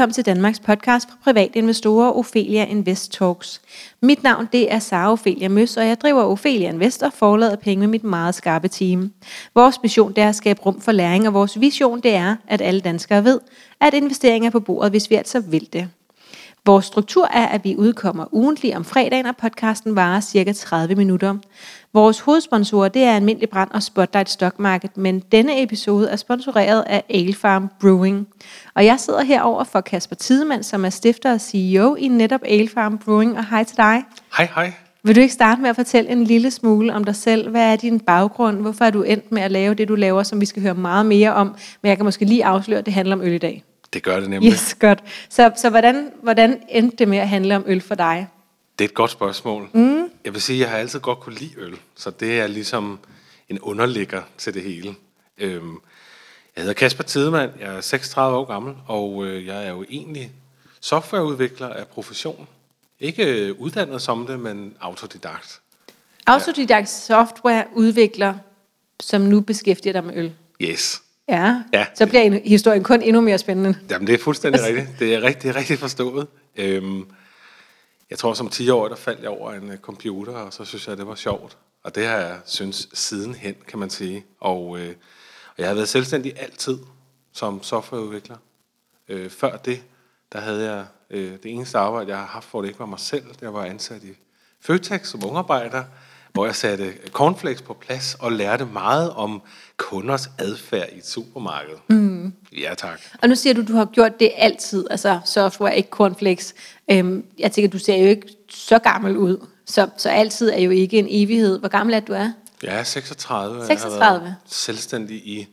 velkommen til Danmarks podcast for private investorer, Ophelia Invest Talks. Mit navn det er Sara Ophelia Møs, og jeg driver Ophelia Invest og forlader penge med mit meget skarpe team. Vores mission det er at skabe rum for læring, og vores vision det er, at alle danskere ved, at investeringer er på bordet, hvis vi altså vil det. Vores struktur er, at vi udkommer ugentlig om fredagen, og podcasten varer cirka 30 minutter. Vores hovedsponsorer det er Almindelig Brand og Spotlight Stock Market, men denne episode er sponsoreret af Ale Farm Brewing. Og jeg sidder herover for Kasper Tidemann, som er stifter og CEO i netop Ale Farm Brewing, og hej til dig. Hej, hej. Vil du ikke starte med at fortælle en lille smule om dig selv? Hvad er din baggrund? Hvorfor er du endt med at lave det, du laver, som vi skal høre meget mere om? Men jeg kan måske lige afsløre, at det handler om øl i dag. Det gør det nemlig. Yes, godt. Så, så hvordan, hvordan endte det med at handle om øl for dig? Det er et godt spørgsmål. Mm. Jeg vil sige, at jeg har altid godt kunne lide øl, så det er ligesom en underligger til det hele. Øhm, jeg hedder Kasper Tidemann, jeg er 36 år gammel, og øh, jeg er jo egentlig softwareudvikler af profession. Ikke øh, uddannet som det, men autodidakt. Autodidakt softwareudvikler, som nu beskæftiger dig med øl. Yes. Ja, Ja. så bliver en- historien kun endnu mere spændende. Jamen, det er fuldstændig rigtigt. Det er rigtig, rigtig forstået. Øhm, jeg tror, som 10 år, der faldt jeg over en øh, computer, og så synes jeg, det var sjovt. Og det har jeg synes sidenhen, kan man sige. Og, øh, og jeg har været selvstændig altid som softwareudvikler. Øh, før det, der havde jeg øh, det eneste arbejde, jeg har haft, hvor det ikke var mig selv. Jeg var ansat i Føtex som ungarbejder, hvor jeg satte cornflakes på plads og lærte meget om kunders adfærd i et supermarked. Mm. Ja, tak. Og nu siger du, du har gjort det altid, altså software, ikke cornflakes. Øhm, jeg tænker, du ser jo ikke så gammel ud, så, så altid er jo ikke en evighed. Hvor gammel er du er? Jeg er 36. og Jeg 36. har været selvstændig i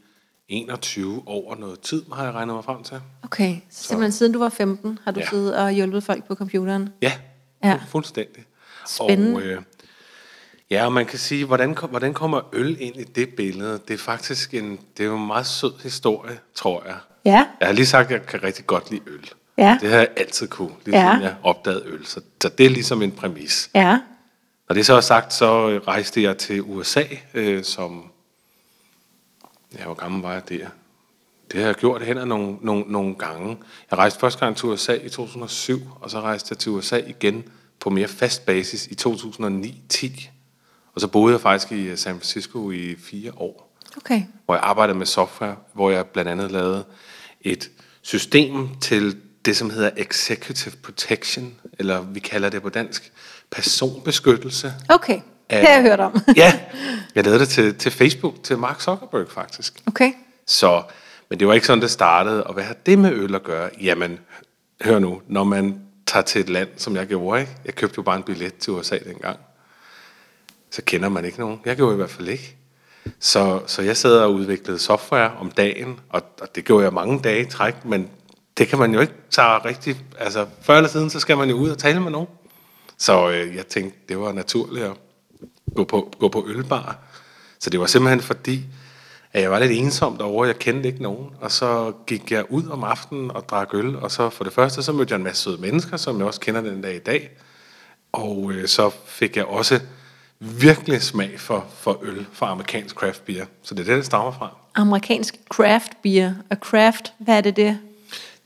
21 år og noget tid, har jeg regnet mig frem til. Okay, så simpelthen siden du var 15, har du Ja. siddet og hjulpet folk på computeren? Ja, Ja. ja. fuldstændig. Spændende. Og, øh, ja, og man kan sige, hvordan, kom- hvordan kommer øl ind i det billede? Det er faktisk en, det er jo en meget sød historie, tror jeg. Ja, Jeg har lige sagt, at jeg kan rigtig godt lide øl. Ja. Det har jeg altid kunne, lige Ja. siden jeg opdagede øl. Så, så det er ligesom en præmis. ja. Når det så er sagt, så øh, rejste jeg til USA, øh, som... Ja, hvor gammel var jeg der? Det har jeg gjort hen ad nogle, nogle, nogle gange. Jeg rejste første gang til USA i 2007, og så rejste jeg til USA igen på mere fast basis i 2009-10. Og så boede jeg faktisk i øh, San Francisco i fire år, Okay. hvor jeg arbejdede med software, hvor jeg blandt andet lavede et system til det, som hedder Executive Protection, eller vi kalder det på dansk personbeskyttelse. Okay, det har jeg hørt om. ja, jeg lavede det til, til Facebook, til Mark Zuckerberg faktisk. Okay. Så, men det var ikke sådan, det startede. Og hvad har det med øl at gøre? Jamen, hør nu, når man tager til et land, som jeg gjorde, ikke? Jeg købte jo bare en billet til USA dengang. Så kender man ikke nogen. Jeg gjorde i hvert fald ikke. Så, så jeg sad og udviklede software om dagen, og, og det gjorde jeg mange dage i træk, men det kan man jo ikke tage rigtigt. Altså, før eller siden, så skal man jo ud og tale med nogen. Så øh, jeg tænkte, det var naturligt at gå på, gå på ølbar. Så det var simpelthen fordi, at jeg var lidt ensom derovre, jeg kendte ikke nogen. Og så gik jeg ud om aftenen og drak øl, og så for det første, så mødte jeg en masse søde mennesker, som jeg også kender den dag i dag. Og øh, så fik jeg også virkelig smag for, for øl, for amerikansk craft beer. Så det er det, det stammer fra. Amerikansk craft beer. Og craft, hvad er det det?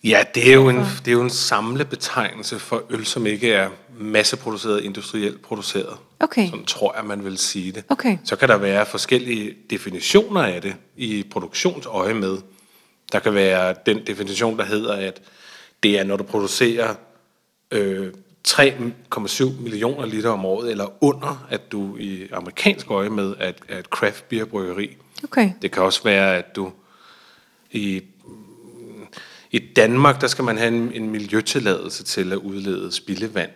Ja, det er jo en, det er jo en samlebetegnelse for øl, som ikke er masseproduceret, industrielt produceret. Okay. Sådan tror jeg, man vil sige det. Okay. Så kan der være forskellige definitioner af det i produktionsøje med. Der kan være den definition, der hedder, at det er, når du producerer øh, 3,7 millioner liter om året, eller under, at du i amerikansk øje med et, er et craft beer bryggeri. Okay. Det kan også være, at du i, i Danmark, der skal man have en, en miljøtilladelse til at udlede spildevand.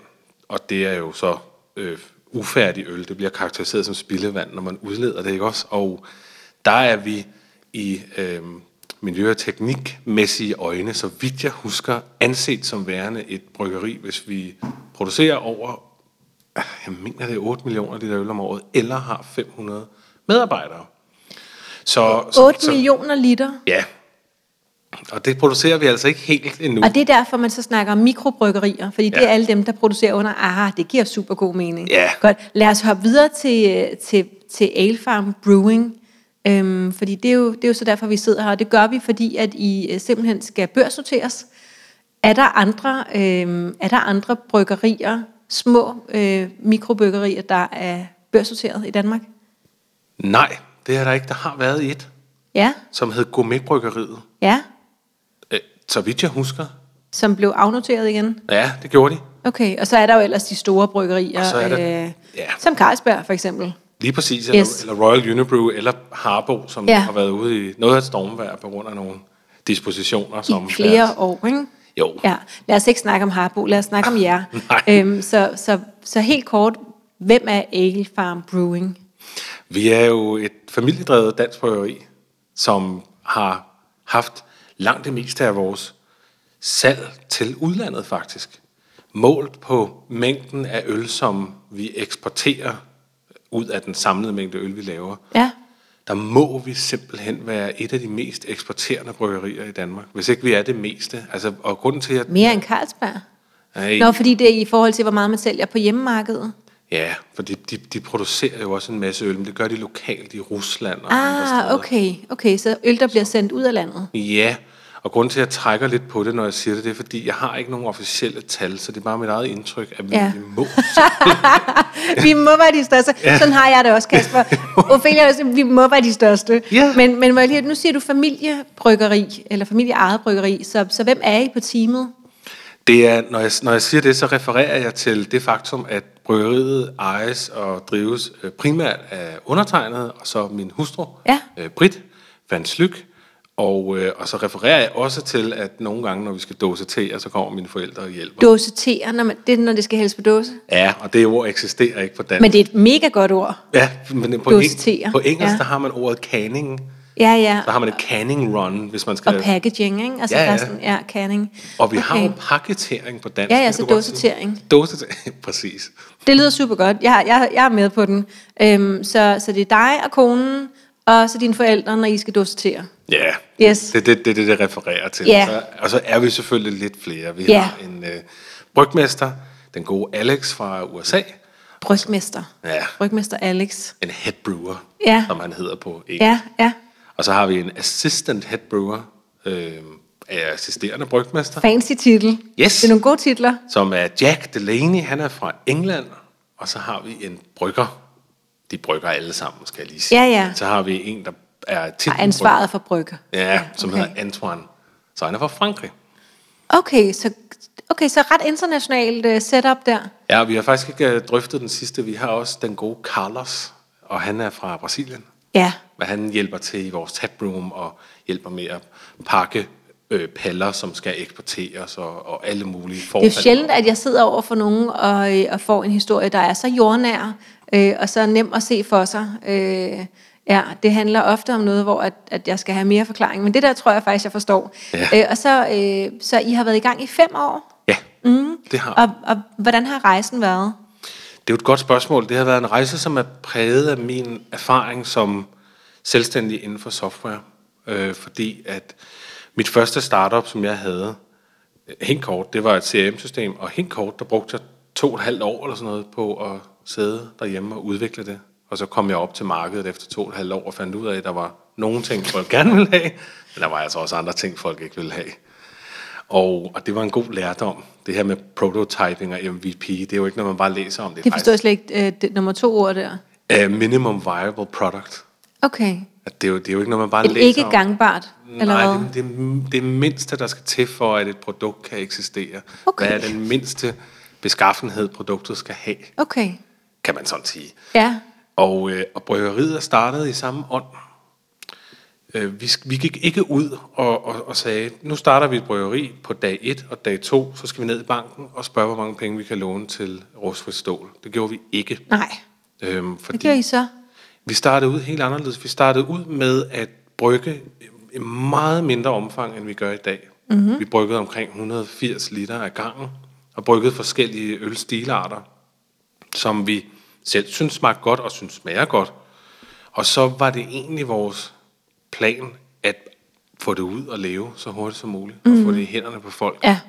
Og det er jo så øh, ufærdig øl. Det bliver karakteriseret som spildevand, når man udleder det, ikke også? Og der er vi i øh, miljø- og teknikmæssige øjne, så vidt jeg husker, anset som værende et bryggeri, hvis vi producerer over, jeg mener det er 8 millioner liter øl om året, eller har 500 medarbejdere. Så, 8 millioner liter. Ja. Og det producerer vi altså ikke helt endnu. Og det er derfor, man så snakker om mikrobryggerier, fordi det Ja. er alle dem, der producerer under, aha, det giver super god mening. Ja. Godt, lad os hoppe videre til, til, til Ale Farm Brewing, øhm, fordi det er, jo, det er jo så derfor, vi sidder her, og det gør vi, fordi at I øh, simpelthen skal børsnoteres. Er der andre, øh, er der andre bryggerier, små øh, mikrobryggerier, der er børsnoteret i Danmark? Nej, det er der ikke. Der har været et, Ja, som hed Gourmetbryggeriet. ja, Øh, så vidt jeg husker. som blev afnoteret igen. Ja, det gjorde de. Okay, og så er der jo ellers de store bryggerier, Og så er der- øh, ja. som Carlsberg for eksempel. Lige præcis. Eller, Yes. eller Royal Unibrew, eller Harbo, som Ja. har været ude i noget af et stormvejr på grund af nogle dispositioner. Som I flere deres- år, ikke? Jo. Ja, lad os ikke snakke om Harbo, lad os snakke om jer. Øhm, så, så, så helt kort, hvem er Ale Farm Brewing? Vi er jo et familiedrevet dansk bryggeri, som har haft langt det meste af vores salg til udlandet faktisk. Målt på mængden af øl, som vi eksporterer ud af den samlede mængde øl, vi laver, Ja, der må vi simpelthen være et af de mest eksporterende bryggerier i Danmark. Hvis ikke vi er det meste. Altså, og grunden til, at... mere end Carlsberg. Nej, Nå, fordi det er i forhold til, hvor meget man sælger på hjemmemarkedet. Ja, for de, de, de producerer jo også en masse øl, men det gør de lokalt i Rusland og andre Ah, steder. okay, okay, så øl, der bliver sendt ud af landet. Ja, og grunden til, at jeg trækker lidt på det, når jeg siger det, det er, fordi jeg har ikke nogen officielle tal, så det er bare mit eget indtryk, at vi Ja. ja. må. vi må være de største. Ja. Sådan har jeg det også, Kasper. Ophelia, også, vi må være de største. Ja. Men, men må jeg lige, nu siger du familiebryggeri, eller familieejet bryggeri, så, så hvem er I på teamet? Det er, når, jeg, når jeg siger det, så refererer jeg til det faktum, at bryggeriet ejes og drives øh, primært af undertegnet, og så min hustru, Ja. øh, Britt van Slyk. Og, øh, og så refererer jeg også til, at nogle gange, når vi skal dosetere, så kommer mine forældre og hjælper. Dosetere, når man, det er, når det skal hældes på dåse. Ja, og det ord eksisterer ikke på dansk. Men det er et mega godt ord. Ja, men på, eng- på engelsk, ja. der har man ordet canning. Ja, ja. Der har man et canning run, hvis man skal... Og packaging, ikke? Altså, Ja, ja. Der er sådan, ja, canning. Og vi har jo paketering på dansk. Ja, ja, så dosetering. Dosetering, præcis. Det lyder super godt. Jeg, jeg, jeg er med på den. Øhm, så, så det er dig og konen, og så dine forældre, når I skal dosetere. Ja, Yes. det er det, det, det, det refererer til. Ja. Så, og så er vi selvfølgelig lidt flere. Vi Ja. har en øh, brygmester, den gode Alex fra USA. Brygmester. Ja. Brygmester Alex. En head brewer, Ja. som han hedder på engelsk. Ja, ja. Og så har vi en assistant head brewer, øh, er assisterende brygmester. Fancy titel. Yes. Det er nogle gode titler. som er Jack Delaney, han er fra England, og så har vi en brygger. De brygger alle sammen, skal jeg lige sige. Ja, ja. Så har vi en, der er titelbrygger. ansvaret for brygger. Ja, som okay. hedder Antoine. Så han er fra Frankrig. Okay, så, okay, så ret internationalt uh, setup der. Ja, vi har faktisk ikke øh, drøftet den sidste. Vi har også den gode Carlos, og han er fra Brasilien. Ja. Men han hjælper til i vores taproom og hjælper med at pakke øh, paller, som skal eksporteres og, og alle mulige Det forfald. er jo sjældent, at jeg sidder over for nogen og, øh, og får en historie, der er så jordnær øh, og så nem at se for sig. Øh, ja, det handler ofte om noget, hvor at, at jeg skal have mere forklaring, men det der tror jeg faktisk, jeg forstår. Ja. Øh, og så, øh, så I har været i gang i fem år, Ja, mm. det har og, og hvordan har rejsen været? Det er jo et godt spørgsmål. Det har været en rejse, som er præget af min erfaring som selvstændig inden for software. Øh, fordi at mit første startup, som jeg havde, øh, helt kort, det var et CRM-system, og helt kort, der brugte jeg to og et halvt år eller sådan noget på at sidde derhjemme og udvikle det. Og så kom jeg op til markedet efter to og et halvt år og fandt ud af, at der var nogle ting, folk gerne ville have, men der var altså også andre ting, folk ikke ville have. Og, og det var en god lærdom. Det her med prototyping og MVP, det er jo ikke noget, man bare læser om. Det forstår jeg slet ikke, øh, det, nummer to ord der. Uh, minimum viable product. Okay. At det, er jo, det er jo ikke noget, man bare Et læser ikke om. gangbart, eller Nej, hvad? det, det, det mindste, der skal til for, at et produkt kan eksistere. Okay. Hvad er den mindste beskaffenhed, produktet skal have, Okay. kan man sådan sige. Ja. Og, øh, og bryggeriet er startet i samme ånd. Øh, vi, vi gik ikke ud og, og, og sagde, nu starter vi et bryggeri på dag 1 og dag 2, så skal vi ned i banken og spørge, hvor mange penge vi kan låne til rustfrit stål. Det gjorde vi ikke. Nej. Øhm, fordi Hvad gør I så? vi startede ud helt anderledes. Vi startede ud med at brygge i meget mindre omfang, end vi gør i dag. Mm-hmm. Vi bryggede omkring 180 liter af gangen, og bryggede forskellige ølstilarter, som vi selv synes smagte godt og synes smager godt. Og så var det egentlig vores plan at få det ud og leve så hurtigt som muligt, mm. og få det i hænderne på folk. Ja.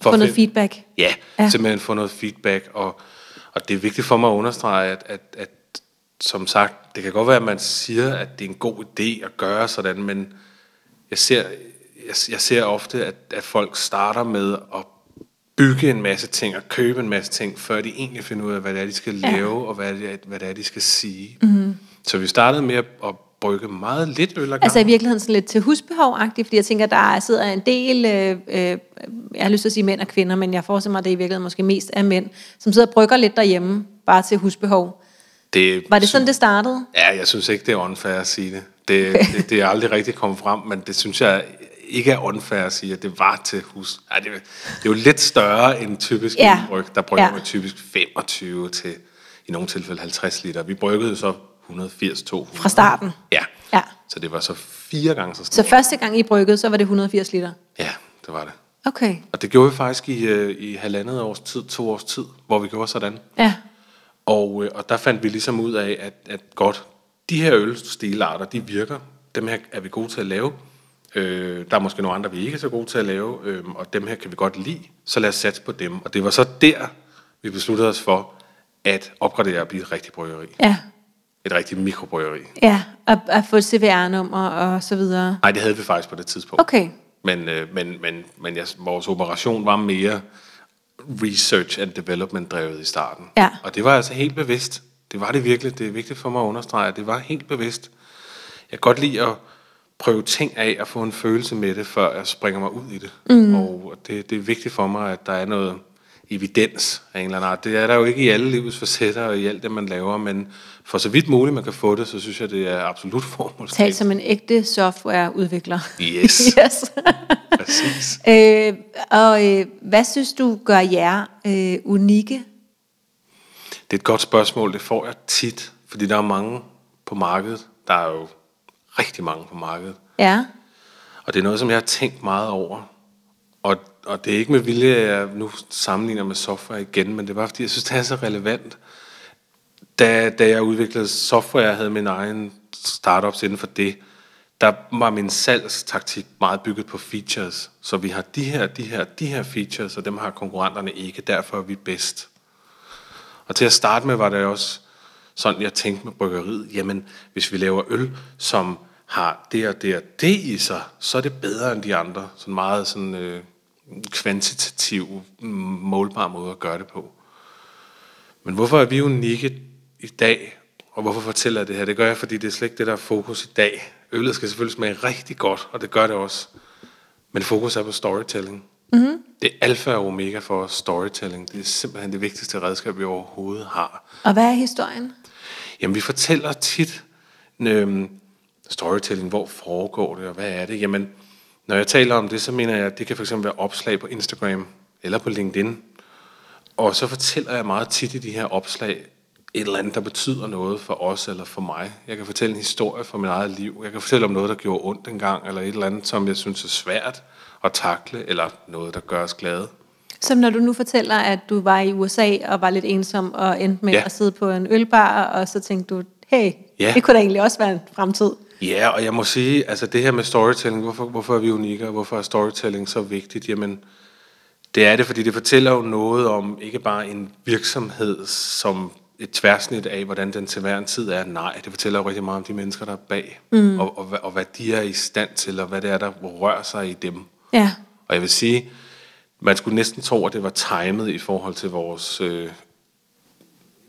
For Få noget feedback. Ja, Ja. ja, simpelthen få noget feedback, og, og det er vigtigt for mig at understrege, at, at, at som sagt, det kan godt være, at man siger, at det er en god idé at gøre sådan, men jeg ser, jeg, jeg ser ofte, at, at folk starter med at bygge en masse ting og købe en masse ting, før de egentlig finder ud af, hvad det er, de skal Ja. lave, og hvad det er, hvad det er de skal sige. Mm-hmm. Så vi startede med at, brygge meget lidt øl gangen. Altså i virkeligheden sådan lidt til husbehov-agtigt, fordi jeg tænker, der sidder en del, øh, øh, jeg har lyst til at sige mænd og kvinder, men jeg forestiller mig, at det i virkeligheden måske mest er mænd, som sidder og brygger lidt derhjemme, bare til husbehov. det, Var det sådan, det startede? Ja, jeg synes ikke, det er unfair at sige det. Det, okay. det, det er aldrig rigtig kommet frem, men det synes jeg ikke er unfair at sige, at det var til hus. Ej, det, det er jo lidt større end typisk Ja. bryg. Der brygger Ja. man typisk 25 til, i nogle tilfælde 50 liter. Vi bryggede så 180-200. Fra starten? Ja. Ja. Så det var så fire gange så Så stort. første gang I bryggede, så var det 180 liter? Ja, det var det. Okay. Og det gjorde vi faktisk i, øh, i halvandet års tid, to års tid, hvor vi gjorde sådan. Ja. Og, øh, og der fandt vi ligesom ud af, at, at godt, de her ølstilarter, de virker. Dem her er vi gode til at lave. Øh, der er måske nogle andre, vi ikke er så gode til at lave, øh, og dem her kan vi godt lide, så lad os satse på dem. Og det var så der, vi besluttede os for at opgradere og blive et rigtigt bryggeri. Ja. Et rigtigt mikrobryggeri. Ja, at, at få CVR-nummer og så videre. Nej, det havde vi faktisk på det tidspunkt. Okay. Men, øh, men, men, men jeg, vores operation var mere research and development drevet i starten. Ja. Og det var altså helt bevidst. Det var det virkelig. Det er vigtigt for mig at understrege, at det var helt bevidst. Jeg kan godt lide at prøve ting af og få en følelse med det, før jeg springer mig ud i det. Mm. Og det, det er vigtigt for mig, at der er noget evidens af en eller anden art. Det er der jo ikke i alle livets facetter og i alt det, man laver, men for så vidt muligt, man kan få det, så synes jeg, det er absolut Tal formålstjenligt. som en ægte softwareudvikler. Yes. yes. Præcis. øh, og øh, hvad synes du gør jer øh, unikke? Det er et godt spørgsmål, det får jeg tit, fordi der er mange på markedet. Der er jo rigtig mange på markedet. Ja. Og det er noget, som jeg har tænkt meget over. Og, og det er ikke med vilje, at jeg nu sammenligner med software igen, men det er bare fordi, jeg synes, det er så relevant. Da, da jeg udviklede software, jeg havde min egen startups inden for det, der var min salgstaktik meget bygget på features. Så vi har de her, de her, de her features, og dem har konkurrenterne ikke. Derfor er vi bedst. Og til at starte med var det også sådan, jeg tænkte med bryggeriet, jamen hvis vi laver øl, som har det og det og det i sig, så er det bedre end de andre. Sådan meget sådan øh, kvantitativ, målbar måde at gøre det på. Men hvorfor er vi unikke i dag, og hvorfor fortæller jeg det her? Det gør jeg, fordi det er slet ikke det, der er fokus i dag. Øllet skal selvfølgelig smage rigtig godt, og det gør det også. Men fokus er på storytelling. Mm-hmm. Det er alfa og omega for storytelling. Det er simpelthen det vigtigste redskab, vi overhovedet har. Og hvad er historien? Jamen, vi fortæller tit øhm, storytelling, hvor foregår det, og hvad er det? Jamen, når jeg taler om det, så mener jeg, at det kan fx være opslag på Instagram eller på LinkedIn. Og så fortæller jeg meget tit i de her opslag et eller andet, der betyder noget for os eller for mig. Jeg kan fortælle en historie fra mit eget liv. Jeg kan fortælle om noget, der gjorde ondt engang, eller et eller andet, som jeg synes er svært at takle, eller noget, der gør os glade. Som når du nu fortæller, at du var i USA og var lidt ensom og endte med ja. At sidde på en ølbar, og så tænkte du, hey, Ja. det kunne da egentlig også være en fremtid. Ja, og jeg må sige, altså det her med storytelling, hvorfor, hvorfor er vi unikke, og hvorfor er storytelling så vigtigt? Jamen, det er det, fordi det fortæller jo noget om ikke bare en virksomhed som et tværsnit af, hvordan den til hver en tid er. Nej, det fortæller jo rigtig meget om de mennesker, der er bag, mm. og, og, hvad- og hvad de er i stand til, og hvad det er, der rører sig i dem. Ja. Og jeg vil sige, man skulle næsten tro, at det var timet i forhold til vores øh,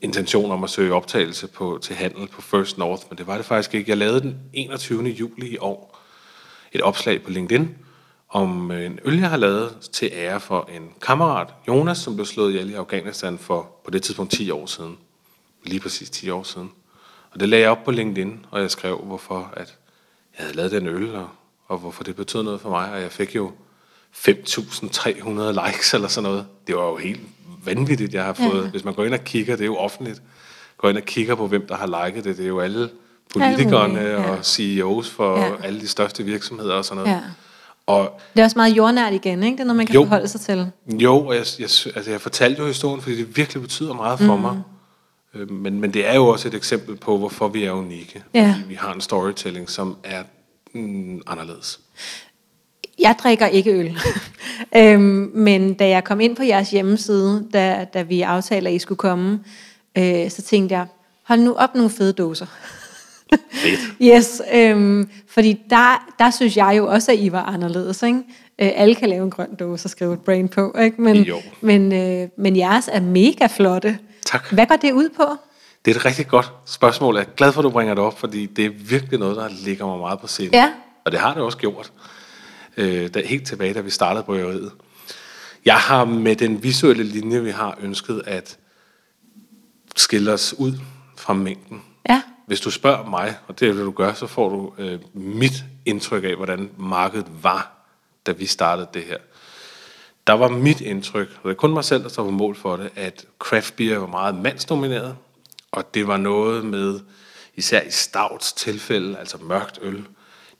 intention om at søge optagelse på, til handel på First North, men det var det faktisk ikke. Jeg lavede den 21. juli i år et opslag på LinkedIn om øh, en øl, jeg har lavet til ære for en kammerat, Jonas, som blev slået ihjel i Afghanistan for på det tidspunkt 10 år siden. Lige præcis 10 år siden. Og det lagde jeg op på LinkedIn, og jeg skrev, hvorfor at jeg havde lavet den øl, og, og hvorfor det betød noget for mig. Og jeg fik jo 5.300 likes eller sådan noget. Det var jo helt vanvittigt, jeg har fået. Ja. Hvis man går ind og kigger, det er jo offentligt, går ind og kigger på, hvem der har liket det, det er jo alle politikerne ja. og CEOs for Ja. alle de største virksomheder og sådan noget. Ja. Og Det er også meget jordnært igen, ikke? Det er noget, man kan Jo. forholde sig til. jo, og jeg, jeg, altså jeg fortalte jo historien, fordi det virkelig betyder meget for mm. mig. Øh, Men, men det er jo også et eksempel på, hvorfor vi er unikke. Ja. Fordi vi har en storytelling, som er mm, anderledes. Jeg drikker ikke øl. øhm, men da jeg kom ind på jeres hjemmeside, da, da vi aftaler, at I skulle komme, øh, så tænkte jeg, hold nu op nogle fede. Fedt. Yes, øhm, fordi der, der synes jeg jo også, at I var anderledes. Ikke? Øh, alle kan lave en grøn dåse og skrive et brain på, ikke? Men, Jo. men, øh, men jeres er mega flotte. Tak. Hvad går det ud på? Det er et rigtig godt spørgsmål. Jeg er glad for, at du bringer det op, fordi det er virkelig noget, der ligger mig meget på sinde. Ja. Og det har det også gjort. Øh, da, helt tilbage, da vi startede bryggeriet. Jeg har med den visuelle linje, vi har ønsket at skille os ud fra mængden. Ja. Hvis du spørger mig, og det vil du gøre, så får du øh, mit indtryk af, hvordan markedet var, da vi startede det her. Der var mit indtryk, og det er kun mig selv, der står på mål for det, at craft beer var meget mandsdomineret, og det var noget med, især i Stouts tilfælde, altså mørkt øl,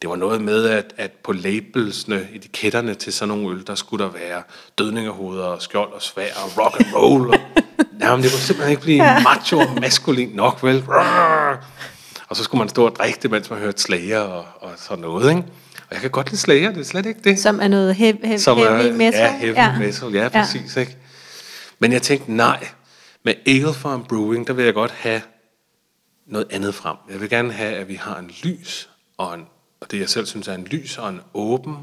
det var noget med, at, at på labelsene, etiketterne til sådan nogle øl, der skulle der være dødningerhoveder og skjold og svær og rock and roll. Og, jamen, det kunne simpelthen ikke blive macho og maskulin nok, vel? Og så skulle man stå og drikke det, mens man hørte slager og, og sådan noget, ikke? Og jeg kan godt lide slager, det er slet ikke det. Som er noget heavy, heavy, Som er- heavy metal? Ja, heavy ja. metal, ja, præcis. Ja. Ikke? Men jeg tænkte, nej, med Ale Farm Brewing, der vil jeg godt have noget andet frem. Jeg vil gerne have, at vi har en lys, og, en, og det jeg selv synes er en lys og en åben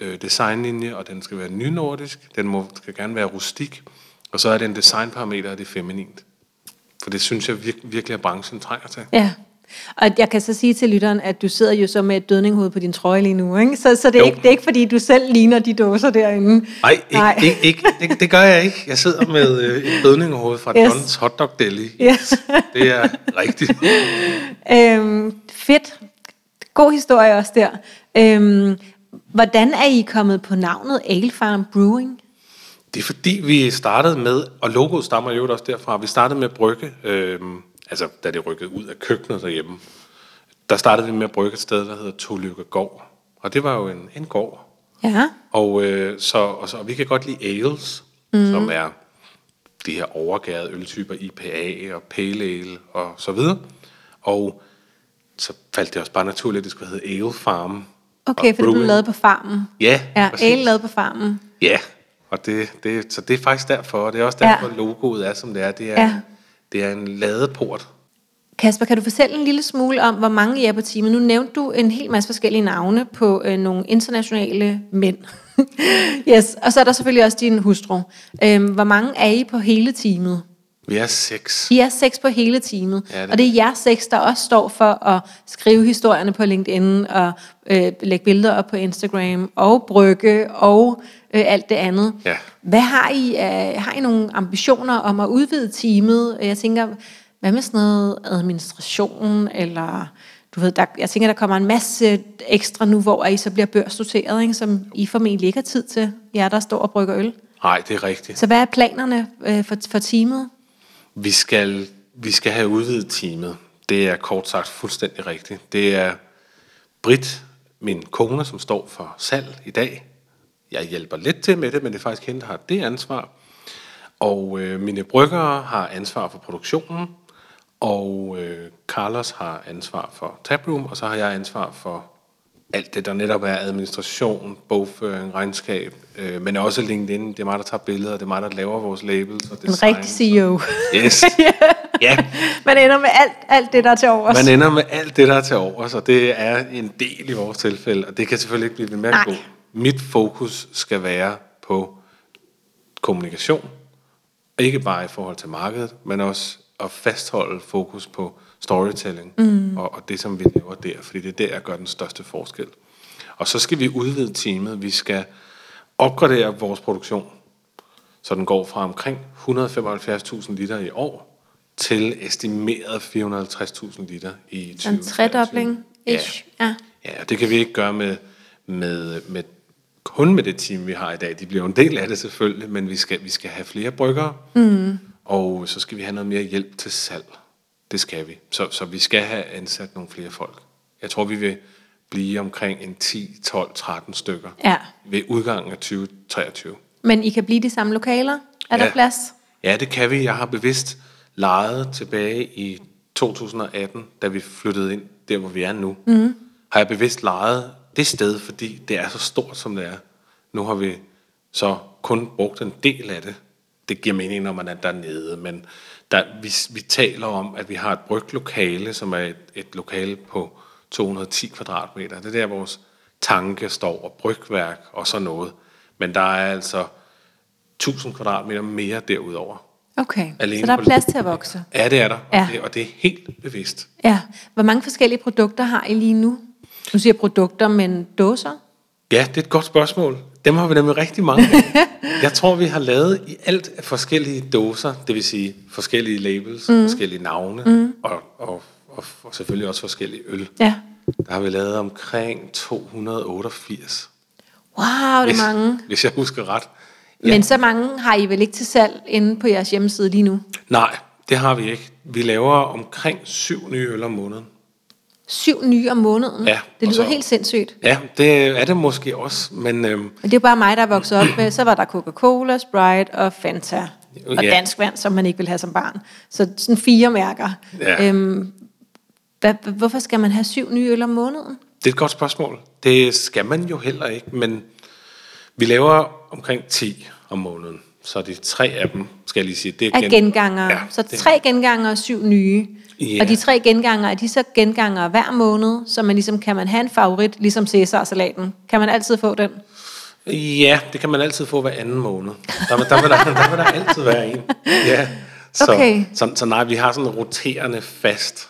øh, designlinje, og den skal være nynordisk, den må, skal gerne være rustik, og så er det en designparameter, og det er feminint. For det synes jeg vir- virkelig, at branchen trænger til. Ja. Og jeg kan så sige til lytteren, at du sidder jo så med et dødninghoved på din trøje lige nu, ikke? Så, så det, er Jo. ikke, det er ikke, fordi du selv ligner de dåser derinde. Nej, ikke, ikke, ikke, det, det gør jeg ikke. Jeg sidder med øh, et bødningehoved fra Yes. yes. John's Hotdog Deli. Yes. Det er rigtigt. Øhm, fedt. God historie også der. Øhm, hvordan er I kommet på navnet Ale Farm Brewing? Det er fordi, vi startede med, og logoet stammer jo også derfra, vi startede med at brygge, øh, altså da det rykkede ud af køkkenet derhjemme, der startede vi med at brygge et sted, der hedder Tolykke Gård. Og det var jo en, en gård. Ja. Og, øh, så, og, så, og vi kan godt lide ales, mm. som er de her overgærede øltyper, IPA og Pale Ale og så videre. Og så faldt det også bare naturligt, at det skulle hedde Ale Farm. Okay, for det blev lavet på farmen. Ja, Ja, præcis. ale lavet på farmen. Ja, og det, det, så det er faktisk derfor, og det er også derfor, ja. logoet er, som det er. Det er, ja. det er en ladeport. Kasper, kan du fortælle en lille smule om, hvor mange I er på teamet? Nu nævnte du en hel masse forskellige navne på øh, nogle internationale mænd. yes, og så er der selvfølgelig også din hustru. Øhm, hvor mange er I på hele teamet? Vi er seks. I er seks på hele teamet, Ja, det- og det er jer seks, der også står for at skrive historierne på LinkedIn og øh, lægge billeder op på Instagram og brygge og øh, alt det andet. Ja. Hvad har I? Øh, har I nogle ambitioner om at udvide teamet? Jeg tænker, hvad med sådan noget administration eller du ved, der, jeg tænker, der kommer en masse ekstra nu, hvor I så bliver børsnoteret, ikke, som I formentlig ikke har tid til, jer der står og brygger øl. Nej, det er rigtigt. Så hvad er planerne øh, for, for teamet? Vi skal, vi skal have udvidet teamet. Det er kort sagt fuldstændig rigtigt. Det er Brit, min kone, som står for salg i dag. Jeg hjælper lidt til med det, men det er faktisk hende, der har det ansvar. Og øh, mine bryggere har ansvar for produktionen, og øh, Carlos har ansvar for taproom, og så har jeg ansvar for alt det, der netop er administration, bogføring, regnskab, øh, men også LinkedIn. Det er mig, der tager billeder, det er mig, der laver vores labels og En design. rigtig CEO. Yes. ja, Man ender med alt, alt det, der er til overs. man ender med alt det, der er til over, så det er en del i vores tilfælde, og det kan selvfølgelig ikke blive ved med at gå. Mit fokus skal være på kommunikation, ikke bare i forhold til markedet, men også at fastholde fokus på storytelling mm. og, og det, som vi laver der, fordi det er der, jeg gør den største forskel. Og så skal vi udvide teamet. Vi skal opgradere vores produktion, så den går fra omkring 175.000 liter i år til estimeret 450.000 liter i 2023. En tredobling, Ja. ish. Ja. Ja, og det kan vi ikke gøre med, med, med kun med det team, vi har i dag. De bliver en del af det selvfølgelig, men vi skal, vi skal have flere bryggere, mm. og så skal vi have noget mere hjælp til salg. Det skal vi. Så, så vi skal have ansat nogle flere folk. Jeg tror, vi vil blive omkring en 10, 12, 13 stykker ja. ved udgangen af 2023. Men I kan blive de samme lokaler? Er der Ja. plads? Ja, det kan vi. Jeg har bevidst lejet tilbage i 2018, da vi flyttede ind der, hvor vi er nu. Mm. Har jeg bevidst lejet det sted, fordi det er så stort, som det er. Nu har vi så kun brugt en del af det. Det giver mening, når man er dernede, men Der, vi, vi taler om, at vi har et bryglokale, som er et, et lokale på 210 kvadratmeter. Det er der, vores tanke står, og brygværk og sådan noget. Men der er altså 1000 kvadratmeter mere derudover. Okay, Alene så der er plads til at vokse. Ja, det er der, Ja. og, det, og det er helt bevidst. Ja. Hvor mange forskellige produkter har I lige nu? Nu siger produkter, men dåser? Ja, det er et godt spørgsmål. Dem har vi nemlig rigtig mange af. Jeg tror, vi har lavet i alt forskellige dåser, det vil sige forskellige labels, mm. forskellige navne, mm. og, og, og, og selvfølgelig også forskellige øl. Ja. Der har vi lavet omkring 288, Wow, det er hvis, mange. hvis jeg husker ret. Ja. Men så mange har I vel ikke til salg inde på jeres hjemmeside lige nu? Nej, det har vi ikke. Vi laver omkring syv nye øl om måneden. Syv nye om måneden? Ja, Det lyder så- helt sindssygt. Ja, det er det måske også, men øhm, det er bare mig, der er vokset op med, så var der Coca-Cola, Sprite og Fanta. Og Ja. dansk vand, som man ikke vil have som barn. Så sådan fire mærker. Ja. Øhm, hvad, hvorfor skal man have syv nye øl om måneden? Det er et godt spørgsmål. Det skal man jo heller ikke, men vi laver omkring 10 om måneden. Så de tre af dem, skal jeg lige sige, det er Af genganger. Ja, så det- tre genganger og syv nye. Ja. Og de tre genganger, er de så genganger hver måned? Så man ligesom, kan man have en favorit, ligesom Cæsar-salaten? Kan man altid få den? Ja, det kan man altid få hver anden måned. Der, vil- der, vil, der, der vil der altid være en. Ja. Så, Okay. så, så nej, vi har sådan en roterende fast.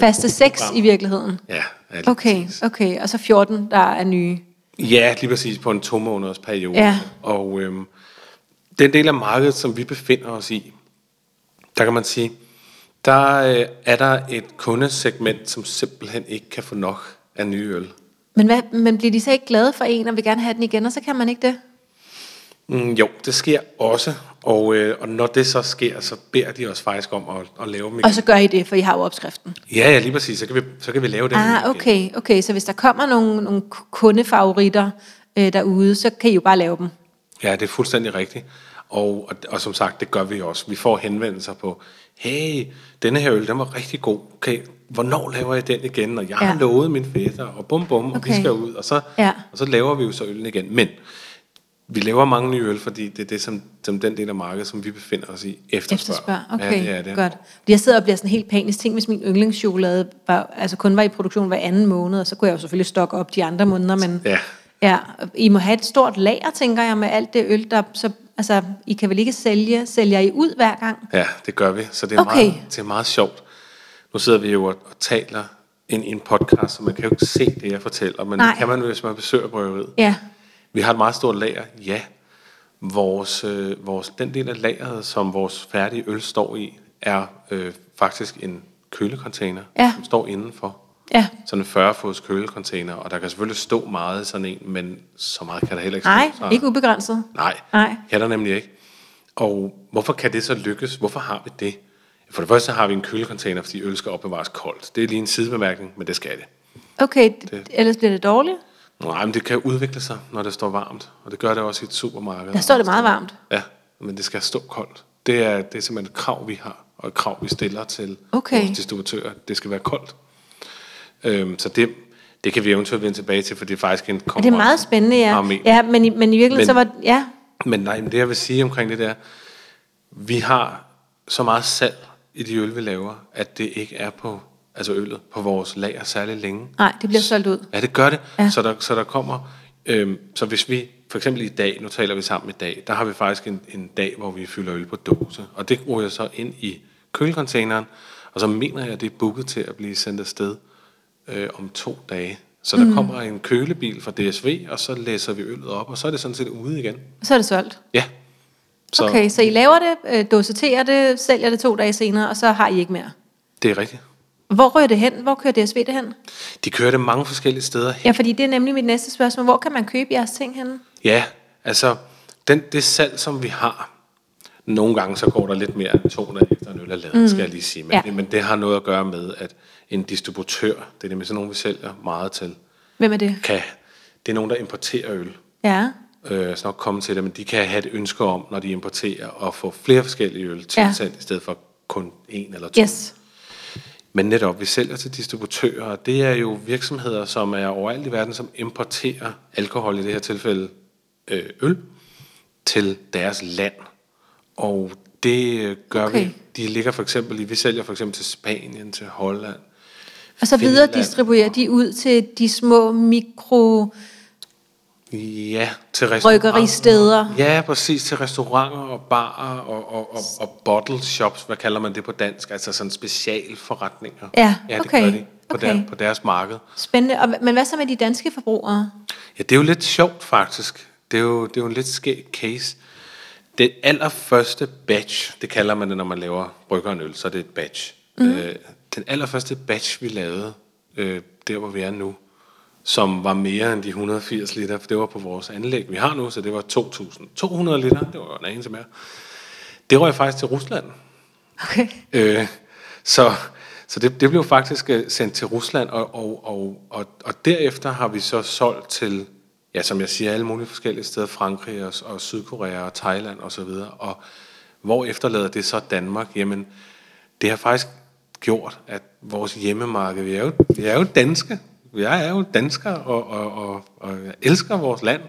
Faste seks i virkeligheden? Ja, ja, Okay, præcis. okay. Og så 14, der er nye. Ja, lige præcis på en to måneders periode. Ja. Og øhm, den del af markedet, som vi befinder os i, der kan man sige, der øh, er der et kundesegment, som simpelthen ikke kan få nok af nye øl. Men, hvad, men bliver de så ikke glade for en, og vil gerne have den igen, og så kan man ikke det? Mm, jo, det sker også, og, øh, og når det så sker, så beder de os faktisk om at, at lave dem igen. Og så gør I det, for I har jo opskriften. Ja, ja, lige præcis, så kan vi, så kan vi lave dem Ah, okay, okay. Så hvis der kommer nogle, nogle kundefavoritter øh, derude, så kan I jo bare lave dem. Ja, det er fuldstændig rigtigt. Og, og, og som sagt, det gør vi også. Vi får henvendelser på, hey, denne her øl, den var rigtig god. Okay, hvornår laver jeg den igen? Og jeg Ja. har lovet min fætter, og bum bum, og vi Okay. skal ud. Og så, Ja. og så laver vi jo så øllen igen. Men vi laver mange nye øl, fordi det er det, som, som den del af markedet, som vi befinder os i, efterspørger. Efterspørg. Okay, ja, det er godt. Fordi jeg sidder og bliver sådan helt panisk. Tænk, hvis min yndlingschokolade var, altså kun var i produktion hver anden måned, og så kunne jeg jo selvfølgelig stokke op de andre måneder, men Ja. ja, I må have et stort lager, tænker jeg, med alt det øl, der, så, altså, I kan vel ikke sælge, sælger I ud hver gang? Ja, det gør vi. Så det er, Okay. meget, det er meget sjovt. Nu sidder vi jo og, og taler ind i en podcast, så man kan jo ikke se det, jeg fortæller, men Nej. det kan man, hvis man besøger bryggeriet. Ja, Vi har et meget stort lager, ja. Vores, øh, vores, den del af lageret, som vores færdige øl står i, er øh, faktisk en kølecontainer, Ja. som står indenfor. Ja. Sådan en 40 fods kølecontainer, og der kan selvfølgelig stå meget i sådan en, men så meget kan der heller ikke stå. Nej, ikke ubegrænset. Nej, Nej. kan der nemlig ikke. Og hvorfor kan det så lykkes? Hvorfor har vi det? For det første har vi en kølecontainer, fordi øl skal opbevares koldt. Det er lige en sidebemærkning, men det skal det. Okay, det. ellers bliver det dårligt. Nej, men det kan udvikle sig, når det står varmt. Og det gør det også i et supermarked. Der står det meget varmt. Ja, men det skal stå koldt. Det er, det er simpelthen et krav, vi har, og et krav, vi stiller til Okay. vores distributører. Det skal være koldt. Øhm, så det, det kan vi eventuelt vende tilbage til, for det er faktisk en konkurrence. det er meget spændende, ja. Armé. Ja, men, i- men i virkeligheden Men- så var... Ja, Men nej, men det jeg vil sige omkring det der, vi har så meget salg i de øl, vi laver, at det ikke er på, altså øllet, på vores lager særlig længe. nej, det bliver solgt ud. Ja, det gør det. Ja. Så, der, så der kommer... Øhm, så hvis vi, for eksempel i dag, nu taler vi sammen i dag, der har vi faktisk en, en dag, hvor vi fylder øl på dåse. Og det bruger jeg så ind i kølecontaineren, og så mener jeg, at det er booket til at blive sendt afsted øh, om to dage. Så der mm. kommer en kølebil fra DSV, og så læser vi øllet op, og så er det sådan set ude igen. Så er det solgt. Ja. Så Okay, så I laver det, øh, doseterer det, sælger det to dage senere, og så har I ikke mere. det er rigtigt. Hvor rører det hen? Hvor kører DSV det hen? De kører det mange forskellige steder hen. Ja, fordi det er nemlig mit næste spørgsmål. Hvor kan man købe jeres ting henne? Ja, altså den, det salg, som vi har, nogle gange så går der lidt mere end 200 efter en øl er lavet, mm. skal jeg lige sige. Men, Ja. men det har noget at gøre med, at en distributør, det er nemlig sådan nogen, vi sælger meget til, Hvem er det? kan, det er nogen, der importerer øl. Ja. Øh, skal nok komme til det, men de kan have et ønske om, når de importerer, at få flere forskellige øl tilsendt, ja. i stedet for kun en eller to. Yes. Men netop, vi sælger til distributører, og det er jo virksomheder, som er overalt i verden, som importerer alkohol, i det her tilfælde øh, øl, til deres land. Og det øh, gør Okay. vi de ligger for eksempel i, vi sælger for eksempel til Spanien, til Holland. Og så videre Finland. distribuerer de ud til de små mikro... Ja, til restauranter. Ja, præcis, til restauranter og barer og, og, og, og bottle shops, hvad kalder man det på dansk? Altså sådan specialforretninger. Ja, ja det okay, gør de på, okay. der, på deres marked. Spændende. Og, men hvad så med de danske forbrugere? Ja, det er jo lidt sjovt faktisk. Det er jo, det er jo en lidt skæg case. Det allerførste batch, det kalder man det, når man laver brygger en øl, så er det et batch. Mm. Øh, den allerførste batch, vi lavede, øh, der hvor vi er nu, som var mere end de 180 liter, for det var på vores anlæg, vi har nu, så det var 2.200 liter, det var en anelse mere. Det røg faktisk til Rusland. Okay. Øh, så så det, det blev faktisk øh, sendt til Rusland, og, og, og, og, og derefter har vi så solgt til, ja, som jeg siger, alle mulige forskellige steder, Frankrig og, og Sydkorea og Thailand osv. Og, og hvor efterlader det så Danmark? Jamen, det har faktisk gjort, at vores hjemmemarked, vi er jo, vi er jo danske, vi er jo danskere, og, og, og, og jeg elsker vores land,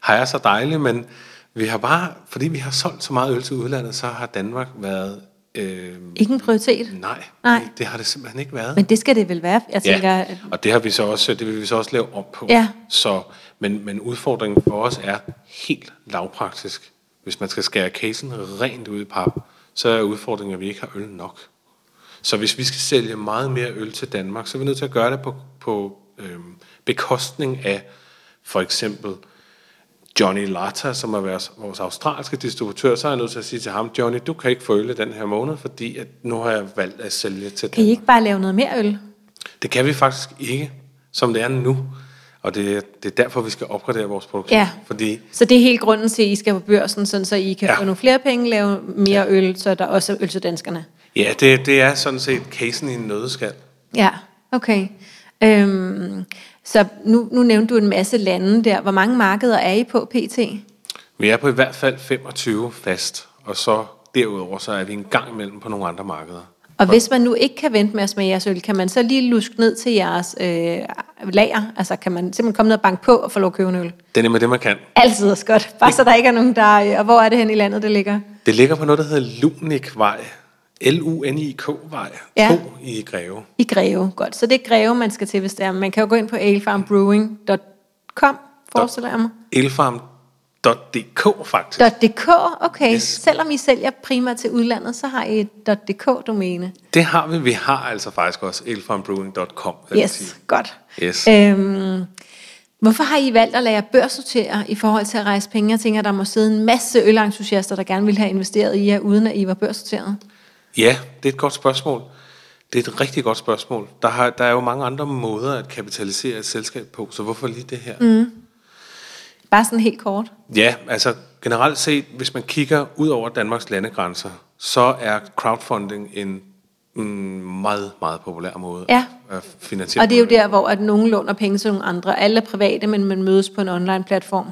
har jeg så dejligt, men vi har bare, fordi vi har solgt så meget øl til udlandet, så har Danmark været Øh, Ikke en prioritet? nej, Nej. Det, har det simpelthen ikke været. Men det skal det vel være? Jeg tænker, ja, og det har vi så også, det vil vi så også lave om på. Ja. Så, men, men udfordringen for os er helt lavpraktisk. Hvis man skal skære casen rent ud i pap, så er udfordringen, at vi ikke har øl nok. Så hvis vi skal sælge meget mere øl til Danmark, så er vi nødt til at gøre det på, på øhm, bekostning af for eksempel Johnny Lata, som er vores, vores australske distributør, så er jeg nødt til at sige til ham, Johnny, du kan ikke få øl den her måned, fordi at nu har jeg valgt at sælge til kan I ikke bare lave noget mere øl? det kan vi faktisk ikke, som det er nu. Og det, det er derfor, vi skal opgradere vores produktion. Ja. Fordi, Så det er helt grunden til, at I skal på børsen, sådan, så I kan Ja. få nogle flere penge, lave mere øl, så der også er øl til danskerne. ja, det, det er sådan set casen i en nødeskal. Ja, okay. Øhm, så nu, nu nævnte du en masse lande der. Hvor mange markeder er I på PT? Vi er på i hvert fald 25 fast, og så derudover så er vi en gang imellem på nogle andre markeder. Og hvis man nu ikke kan vente med at smage jeres øl, kan man så lige luske ned til jeres øh, lager? Altså kan man simpelthen komme ned og banke på og få lov at købe en øl? Det er nemlig det, man kan. Altid er godt. Bare så der ikke er nogen, der... øh, Og hvor er det hen i landet, det ligger? Det ligger på noget, der hedder Lunikvej. L-U-N-I-K-vej. Ja. 2 i Greve. I Greve. Godt. Så det er Greve, man skal til, hvis det er. Man kan jo gå ind på alefarmbrewing.com, forestiller jeg mig. Elfarm.dk faktisk. .dk, okay. Yes. Selvom I sælger primært til udlandet, så har I et .dk-domæne. Det har vi. Vi har altså faktisk også elfarmbrewing.com. sige. Yes, godt. Yes. Øhm, hvorfor har I valgt at lade jer børssortere i forhold til at rejse penge? Jeg tænker, der må sidde en masse ølentusiaster, der gerne vil have investeret i jer, uden at I var børssorteret. Ja, det er et godt spørgsmål. Det er et rigtig godt spørgsmål. Der, har, der er jo mange andre måder at kapitalisere et selskab på, så hvorfor lige det her? Mm. Bare sådan helt kort. Ja, altså generelt set, hvis man kigger ud over Danmarks landegrænser, så er crowdfunding en mm, meget, meget populær måde Ja. at finansiere. Og det er jo der, hvor at nogen låner penge til nogle andre. Alle er private, men man mødes på en online platform.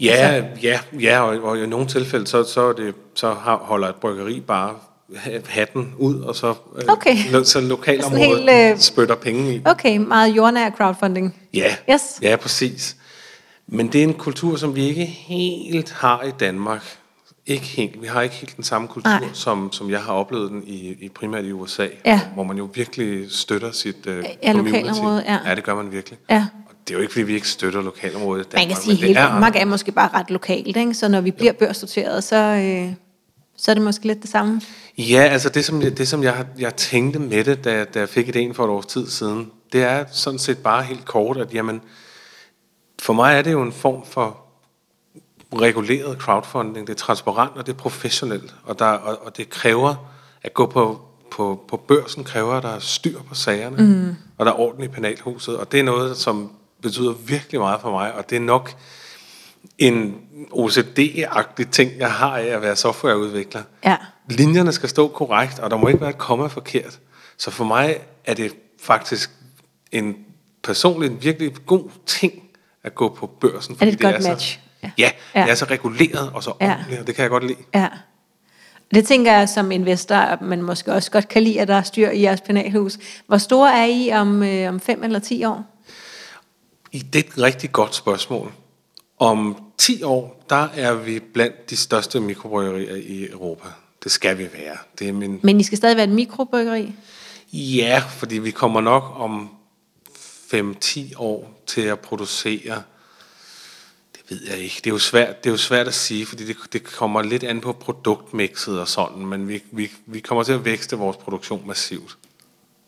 Ja, ja, ja og, og i nogle tilfælde, så, så, det, så holder et bryggeri bare ha- hatten ud, og så, øh, Okay. lo, så lokalområdet helt, øh, spytter penge i. Okay, meget jordnær crowdfunding. Ja, Yes. ja, præcis. Men det er en kultur, som vi ikke helt har i Danmark. Ikke helt. Vi har ikke helt den samme kultur, Nej. som, som jeg har oplevet den i, i primært i USA, Ja. hvor man jo virkelig støtter sit uh, Ja, lokalområdet, ja. ja, det gør man virkelig. Ja. Og det er jo ikke, fordi vi ikke støtter lokalområdet Danmark. Man kan sige, at hele er, Danmark er måske bare ret lokalt, ikke? så når vi bliver børssorteret, så, øh, så er det måske lidt det samme. Ja, altså det, som, det, som jeg, jeg tænkte med det, da, da jeg fik idéen for et års tid siden, det er sådan set bare helt kort, at jamen, for mig er det jo en form for reguleret crowdfunding. Det er transparent, og det er professionelt. Og, der, og, og det kræver, at gå på, på, på børsen kræver, at der er styr på sagerne, mm. og der er orden i penalhuset. Og det er noget, som betyder virkelig meget for mig, og det er nok en OCD-agtig ting, jeg har af at være softwareudvikler. Ja. Linjerne skal stå korrekt, og der må ikke være et komma forkert. Så for mig er det faktisk en personligt virkelig god ting at gå på børsen. Er det et fordi godt så, match? Ja, Ja. ja, Ja. det er så reguleret og så Ja. ordentligt, og det kan jeg godt lide. Ja. Det tænker jeg som investor, at man måske også godt kan lide, at der er styr i jeres penalhus. Hvor store er I om, øh, om fem eller ti år? I- Det er et rigtig godt spørgsmål. Om 10 år, der er vi blandt de største mikrobryggerier i Europa. Det skal vi være. Det er min... Men I skal stadig være et mikrobryggeri? Ja, fordi vi kommer nok om 5-10 år til at producere det ved jeg ikke. Det er jo svært, det er jo svært at sige, fordi det, det kommer lidt an på produktmixet og sådan, men vi, vi, vi kommer til at vækste vores produktion massivt.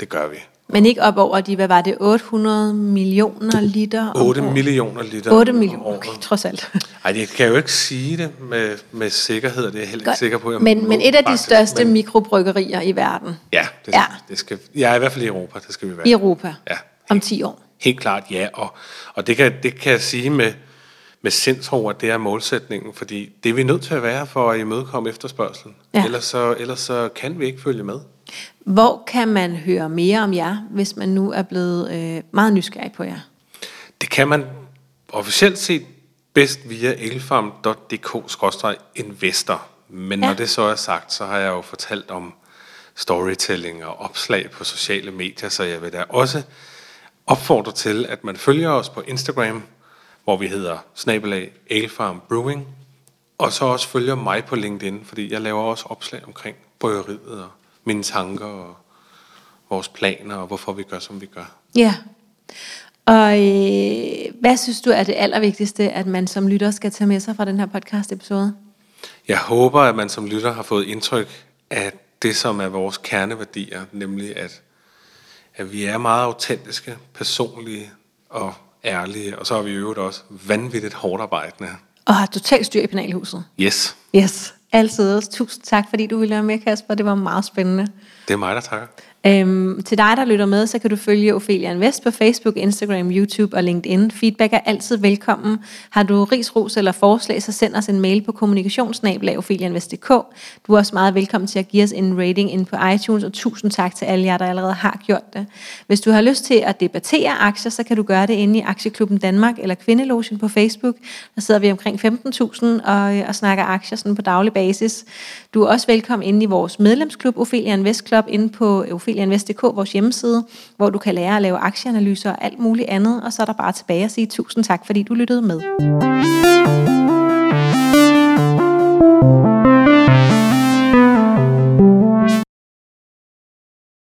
Det gør vi. Men ikke op over de, hvad var det, 800 millioner liter? om 8 året? millioner liter 8 om millioner, okay, trods alt. Ej, jeg kan jo ikke sige det med, med sikkerhed, det er jeg heller ikke Godt. sikker på. Jeg men, men et af de største men- mikrobryggerier i verden, Ja, det, Ja. ja. Det skal, jeg er i hvert fald i Europa, det skal vi være. i Europa, Ja, om 10 år. Helt klart ja, og, og det, kan, det kan jeg sige med, med sindsro, at det er målsætningen, fordi det er vi nødt til at være for at imødekomme efterspørgselen. Ja. Ellers, så, ellers så kan vi ikke følge med. Hvor kan man høre mere om jer, hvis man nu er blevet øh, meget nysgerrig på jer? Det kan man officielt set bedst via elfarm.dk-investor. Men Ja. når det så er sagt, så har jeg jo fortalt om storytelling og opslag på sociale medier, så jeg vil da også opfordre til, at man følger os på Instagram, hvor vi hedder snabelag Alefarm Brewing, og så også følger mig på LinkedIn, fordi jeg laver også opslag omkring bryggeriet og mine tanker og vores planer og hvorfor vi gør, som vi gør. Ja. Og øh, hvad synes du er det allervigtigste, at man som lytter skal tage med sig fra den her podcast-episode? Jeg håber, at man som lytter har fået indtryk af det, som er vores kerneværdier, nemlig at, at vi er meget autentiske, personlige og ærlige, og så er vi i øvrigt også vanvittigt hårdt arbejdende. Og har totalt styr i penalhuset. Yes, Yes, altid. Tusind tak, fordi du ville være med, Kasper. Det var meget spændende. det er mig, der takker. Øhm, til dig, der lytter med, så kan du følge Ophelia Invest på Facebook, Instagram, YouTube og LinkedIn. Feedback er altid velkommen. Har du ris, ros eller forslag, så send os en mail på kommunikationsnabelagophelianvest.dk. Du er også meget velkommen til at give os en rating ind på iTunes, og tusind tak til alle jer, der allerede har gjort det. Hvis du har lyst til at debattere aktier, så kan du gøre det inde i Aktieklubben Danmark eller Kvindelogen på Facebook. Der sidder vi omkring 15.000 og, øh, og snakker aktier sådan på daglig basis. Du er også velkommen inde i vores medlemsklub, Ophelia Invest Club, inde på familieinvest.dk, vores hjemmeside, hvor du kan lære at lave aktieanalyser og alt muligt andet. Og så er der bare tilbage at sige tusind tak, fordi du lyttede med. thank you